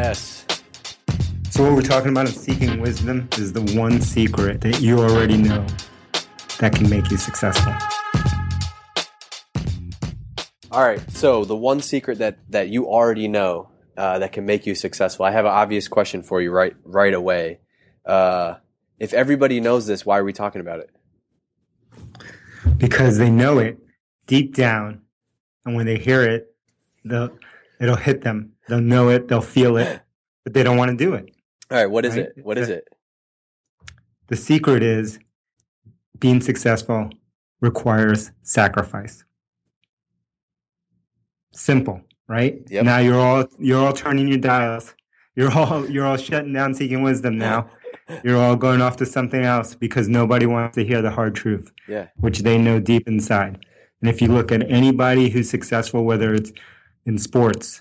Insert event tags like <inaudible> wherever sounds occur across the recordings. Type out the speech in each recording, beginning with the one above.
Yes. So what we're talking about in seeking wisdom is the one secret that you already know that can make you successful. All right. So the one secret that that you already know uh, that can make you successful. I have an obvious question for you right right away. Uh, if everybody knows this, why are we talking about it? Because they know it deep down, and when they hear it, they'll it'll hit them. They'll know it. They'll feel it, but they don't want to do it. All right. What is Right? it? What is it? The secret is being successful requires sacrifice. Simple, right? Yep. Now you're all you're all turning your dials. You're all you're all shutting down seeking wisdom now. You're all going off to something else because nobody wants to hear the hard truth, Yeah. which they know deep inside. And if you look at anybody who's successful, whether it's in sports,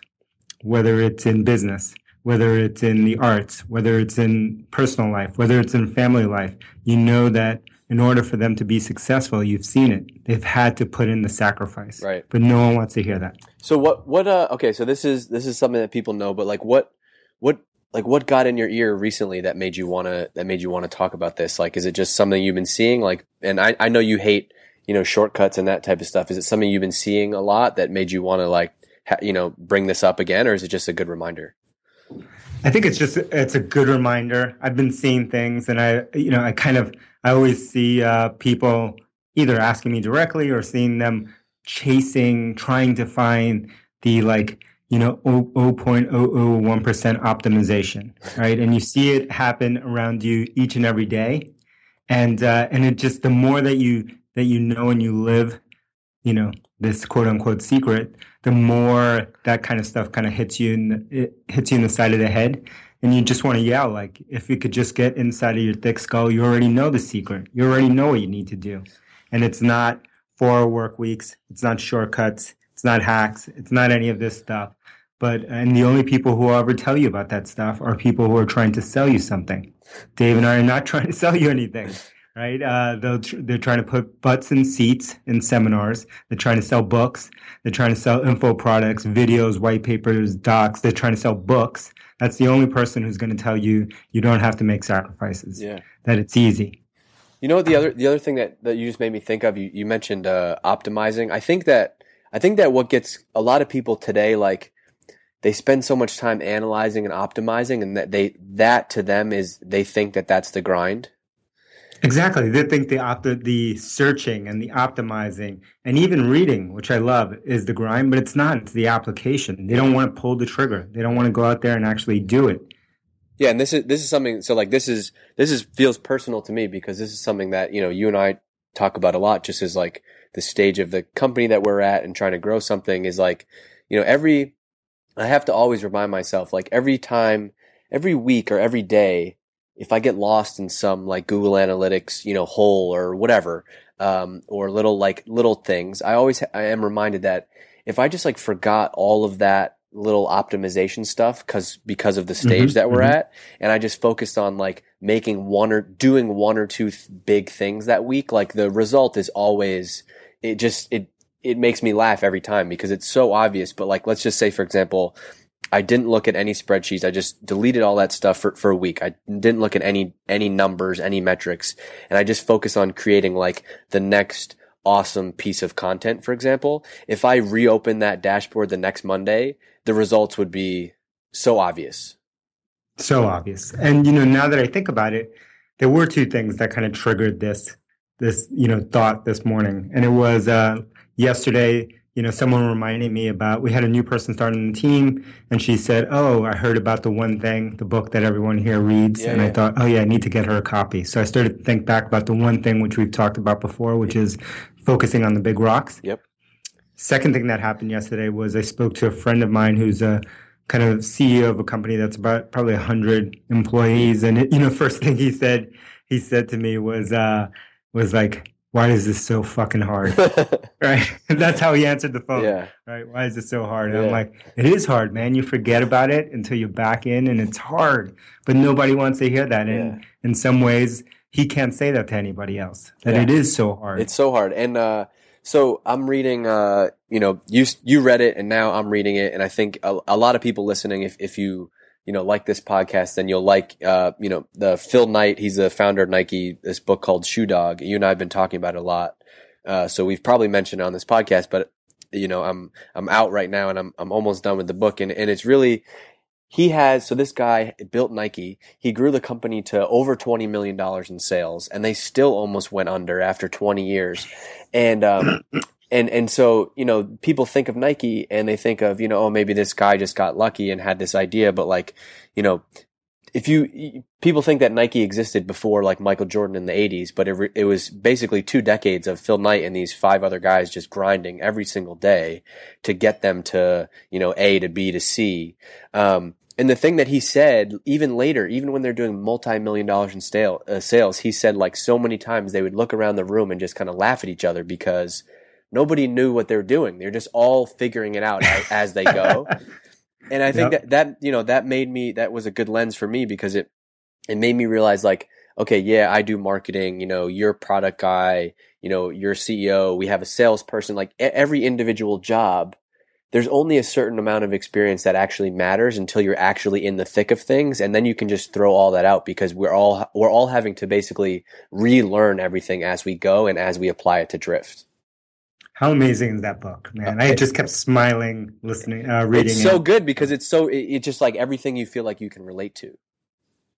whether it's in business, whether it's in the arts, whether it's in personal life, whether it's in family life, you know that in order for them to be successful, you've seen it. They've had to put in the sacrifice. Right. But no one wants to hear that. So what? What? Uh. Okay. So this is this is something that people know, but like what? What? Like what got in your ear recently that made you wanna that made you want to talk about this? Like, is it just something you've been seeing? Like, and I I know you hate you know shortcuts and that type of stuff. Is it something you've been seeing a lot that made you want to like you know bring this up again, or is it just a good reminder? I think it's just it's a good reminder. I've been seeing things, and I you know I kind of I always see uh, people either asking me directly or seeing them chasing, trying to find the like you know 0.001 percent optimization, right? And you see it happen around you each and every day, and uh, and it just the more that you that you know and you live, you know this quote unquote secret, the more that kind of stuff kind of hits you in it hits you in the side of the head and you just want to yell like if you could just get inside of your thick skull you already know the secret. You already know what you need to do. And it's not four work weeks it's not shortcuts it's not hacks it's not any of this stuff. But and the only people who will ever tell you about that stuff are people who are trying to sell you something. Dave and i are not <laughs> trying to sell you anything right? Uh, they'll tr- they're trying to put butts in seats in seminars. They're trying to sell books. They're trying to sell info products, videos, white papers, docs. They're trying to sell books. That's the only person who's going to tell you you don't have to make sacrifices. Yeah. That it's easy. You know the other the other thing that, that you just made me think of you, you mentioned uh, optimizing. I think that I think that what gets a lot of people today like they spend so much time analyzing and optimizing and that they that to them is they think that that's the grind. Exactly. They think the opt- the searching and the optimizing and even reading, which I love, is the grind, but it's not. It's the application. They don't want to pull the trigger. They don't want to go out there and actually do it. Yeah, and this is this is something so like this is this is feels personal to me because this is something that, you know, you and I talk about a lot just as like the stage of the company that we're at and trying to grow something is like, you know, every I have to always remind myself like every time every week or every day if I get lost in some like Google Analytics, you know, hole or whatever, um, or little like little things, I always I am reminded that if I just like forgot all of that little optimization stuff because because of the stage Mhm, that we're mhm. at, and I just focused on like making one or doing one or two th- big things that week, like the result is always it just it it makes me laugh every time because it's so obvious. But like let's just say for example. I didn't look at any spreadsheets. I just deleted all that stuff for, for a week. I didn't look at any, any numbers, any metrics. And I just focus on creating like the next awesome piece of content, for example. If I reopen that dashboard the next Monday, the results would be so obvious. So obvious. And you know, now that I think about it, there were two things that kind of triggered this this, you know, thought this morning. And it was uh yesterday, you know, someone reminded me about we had a new person starting the team and she said, "Oh, I heard about the one thing, the book that everyone here reads." Yeah, and I thought, "Oh yeah, I need to get her a copy." So I started to think back about the one thing which we've talked about before, which is focusing on the big rocks. Yep. Second thing that happened yesterday was I spoke to a friend of mine who's a kind of CEO of a company that's about probably 100 employees and it, you know <laughs> first thing he said he said to me was uh was like why is this so fucking hard? <laughs> Right? <laughs> That's how he answered the phone. Yeah. right? Why is this so hard? And Yeah. i'm like it is hard man. You forget about it until you're back in and it's hard. But nobody wants to hear that. And in some ways he can't say that to anybody else that Yeah. it is so hard. It's so hard. And uh, so I'm reading, uh, you know, you you read it, and now I'm reading it, and I think a, a lot of people listening, if if you you know, like this podcast, then you'll like, uh, you know, the Phil Knight. He's the founder of Nike. This book called Shoe Dog. You and I have been talking about it a lot. Uh, so we've probably mentioned it on this podcast, but you know, I'm I'm out right now and I'm I'm almost done with the book, and and it's really he has so this guy built Nike. He grew the company to over twenty million dollars in sales, and they still almost went under after twenty years. And um, <clears throat> and and so you know people think of Nike and they think of you know oh maybe this guy just got lucky and had this idea but like you know if you people think that Nike existed before like Michael Jordan in the 80s but it, it was basically two decades of Phil Knight and these five other guys just grinding every single day to get them to you know A to B to C. Um, and the thing that he said, even later, even when they're doing multi-million dollars in uh, sales, he said like so many times they would look around the room and just kind of laugh at each other because nobody knew what they're doing. They're just all figuring it out as, they go. <laughs> And I think yep. that that you know that made me that was a good lens for me because it it made me realize like okay yeah I do marketing you know you're a product guy you know you're CEO we have a salesperson like every individual job there's only a certain amount of experience that actually matters until you're actually in the thick of things and then you can just throw all that out because we're all we're all having to basically relearn everything as we go and as we apply it to drift how amazing is that book, man? I just kept smiling, listening, uh, reading. It's so it. good because it's so it, it's just like everything you feel like you can relate to.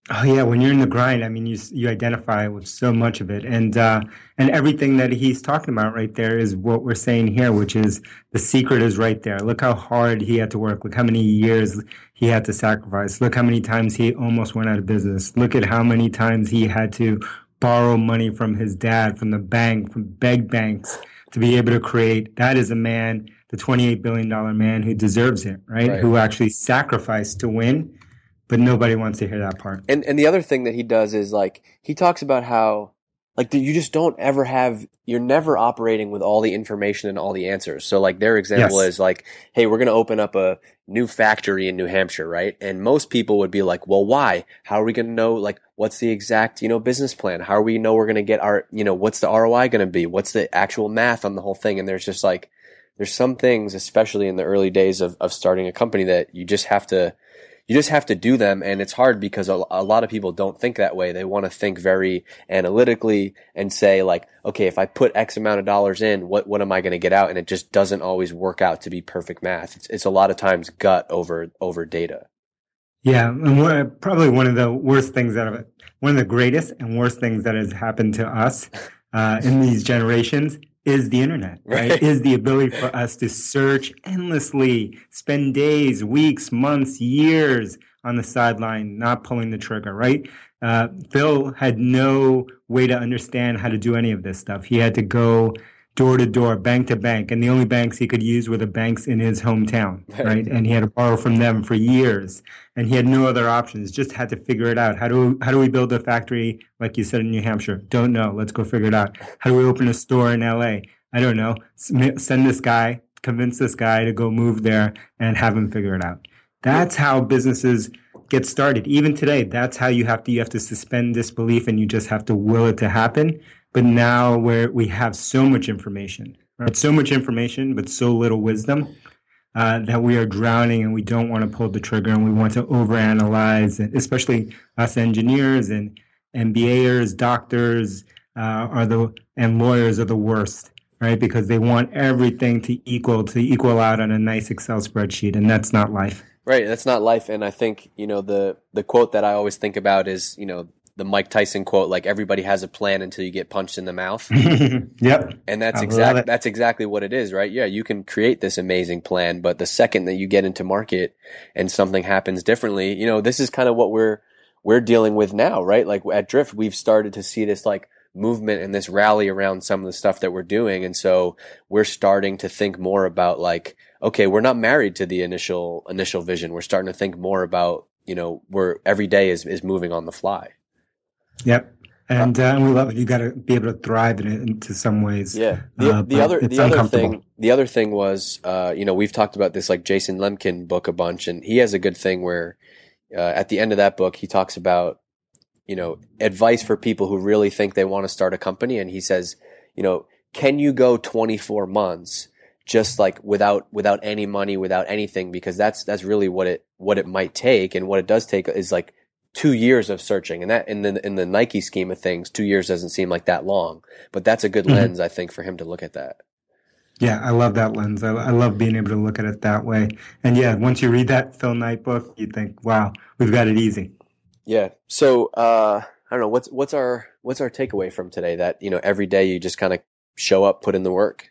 Oh yeah, when you're in the grind, I mean, you you identify with so much of it, and uh, and everything that he's talking about right there is what we're saying here, which is the secret is right there. Look how hard he had to work. Look how many years he had to sacrifice. Look how many times he almost went out of business. Look at how many times he had to borrow money from his dad, from the bank, from beg banks to be able to create that is a man, the $28 billion man who deserves it, right? right? Who actually sacrificed to win, but nobody wants to hear that part. And and the other thing that he does is like he talks about how like you just don't ever have you're never operating with all the information and all the answers. So like their example yes. is like hey we're going to open up a new factory in new hampshire right? And most people would be like well why? How are we going to know like what's the exact you know business plan? How are we know we're going to get our you know what's the roi going to be? What's the actual math on the whole thing? And there's just like there's some things especially in the early days of, of starting a company that you just have to you just have to do them and it's hard because a, a lot of people don't think that way. They want to think very analytically and say like okay if i put x amount of dollars in what what am i going to get out? And it just doesn't always work out to be perfect math. It's, it's a lot of times gut over over data. Yeah and probably one of the worst things that have one of the greatest and worst things that has happened to us uh, in these generations is the internet, <laughs> right? right? Is the ability for us to search endlessly, spend days, weeks, months, years on the sideline, not pulling the trigger, right? Uh, Phil had no way to understand how to do any of this stuff. He had to go door to door, bank to bank, and the only banks he could use were the banks in his hometown, right? And he had to borrow from them for years, and he had no other options. Just had to figure it out. How do how do we build a factory like you said in New Hampshire? Don't know. Let's go figure it out. How do we open a store in L.A.? I don't know. Send this guy, convince this guy to go move there, and have him figure it out. That's how businesses get started. Even today, that's how you have to you have to suspend disbelief and you just have to will it to happen but now where we have so much information, right? So much information, but so little wisdom. Uh, that we are drowning and we don't want to pull the trigger and we want to overanalyze, especially us engineers and MBAers, doctors uh, are the and lawyers are the worst, right? Because they want everything to equal to equal out on a nice Excel spreadsheet, and that's not life. Right, that's not life. And I think you know the the quote that I always think about is you know the Mike Tyson quote, like everybody has a plan until you get punched in the mouth. <laughs> yep. And that's exactly that's exactly what it is, right? Yeah, you can create this amazing plan, but the second that you get into market and something happens differently, you know, this is kind of what we're we're dealing with now, right? Like at Drift, we've started to see this like movement and this rally around some of the stuff that we're doing. And so we're starting to think more about like, okay, we're not married to the initial initial vision. We're starting to think more about, you know, we're every day is is moving on the fly. Yep. And, uh, and we love it. You got to be able to thrive in it into some ways. Yeah. The, uh, the other, the other thing, the other thing was, uh, you know, we've talked about this like Jason Lemkin book a bunch, and he has a good thing where, uh, at the end of that book, he talks about, you know, advice for people who really think they want to start a company, and he says, you know, can you go 24 months just like without without any money, without anything, because that's that's really what it what it might take, and what it does take is like two years of searching, and that in the in the Nike scheme of things, two years doesn't seem like that long, but that's a good mm-hmm. lens, I think, for him to look at that. Yeah, I love that lens. I, I, love being able to look at it that way. And yeah, once you read that Phil Knight book, you think, "Wow, we've got it easy." Yeah. So uh, I don't know what's what's our what's our takeaway from today. That you know, every day you just kind of show up, put in the work.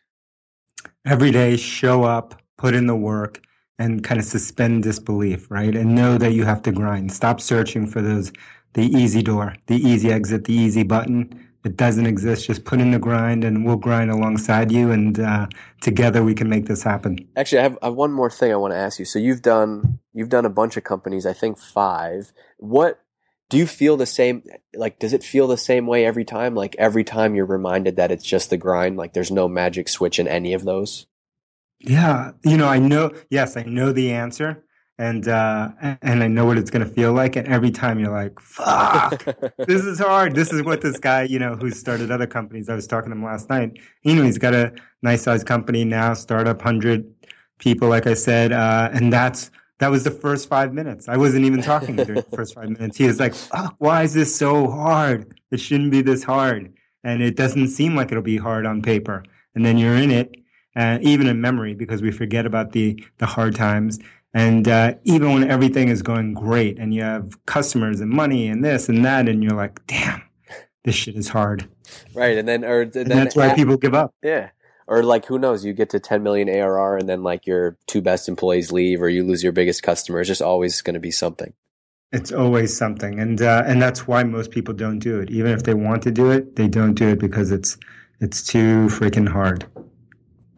Every day, show up, put in the work, and kind of suspend disbelief, right? And know that you have to grind. Stop searching for those the easy door, the easy exit, the easy button it doesn't exist. Just put in the grind, and we'll grind alongside you, and uh, together we can make this happen. Actually, I have, I have one more thing I want to ask you. So you've done you've done a bunch of companies, I think five. What do you feel the same? Like, does it feel the same way every time? Like every time you're reminded that it's just the grind. Like there's no magic switch in any of those. Yeah, you know, I know. Yes, I know the answer and uh, and I know what it's going to feel like. And every time you're like, "Fuck, <laughs> this is hard." This is what this guy, you know, who started other companies. I was talking to him last night. You know, he's got a nice sized company now, startup, hundred people, like I said, uh, and that's that was the first five minutes. I wasn't even talking during the <laughs> first five minutes. He was like, "Fuck, why is this so hard? It shouldn't be this hard." And it doesn't seem like it'll be hard on paper. And then you're in it, uh, even in memory, because we forget about the the hard times and uh, even when everything is going great and you have customers and money and this and that, and you're like, damn, this shit is hard. Right. And then, or and then that's why people give up. Yeah. Or like, who knows? You get to 10 million ARR and then like your two best employees leave or you lose your biggest customer. It's just always going to be something. It's always something. And, uh, and that's why most people don't do it. Even if they want to do it, they don't do it because it's, it's too freaking hard.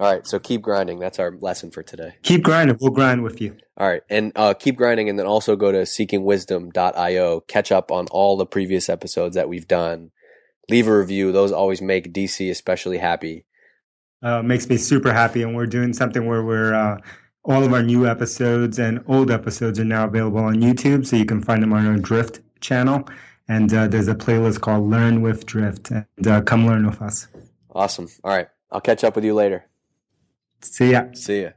All right, so keep grinding. That's our lesson for today. Keep grinding. We'll grind with you. All right, and uh, keep grinding, and then also go to seekingwisdom.io. Catch up on all the previous episodes that we've done. Leave a review; those always make DC especially happy. Uh, makes me super happy, and we're doing something where we're uh, all of our new episodes and old episodes are now available on YouTube, so you can find them on our Drift channel. And uh, there's a playlist called "Learn with Drift," and uh, come learn with us. Awesome. All right, I'll catch up with you later. See ya. See ya.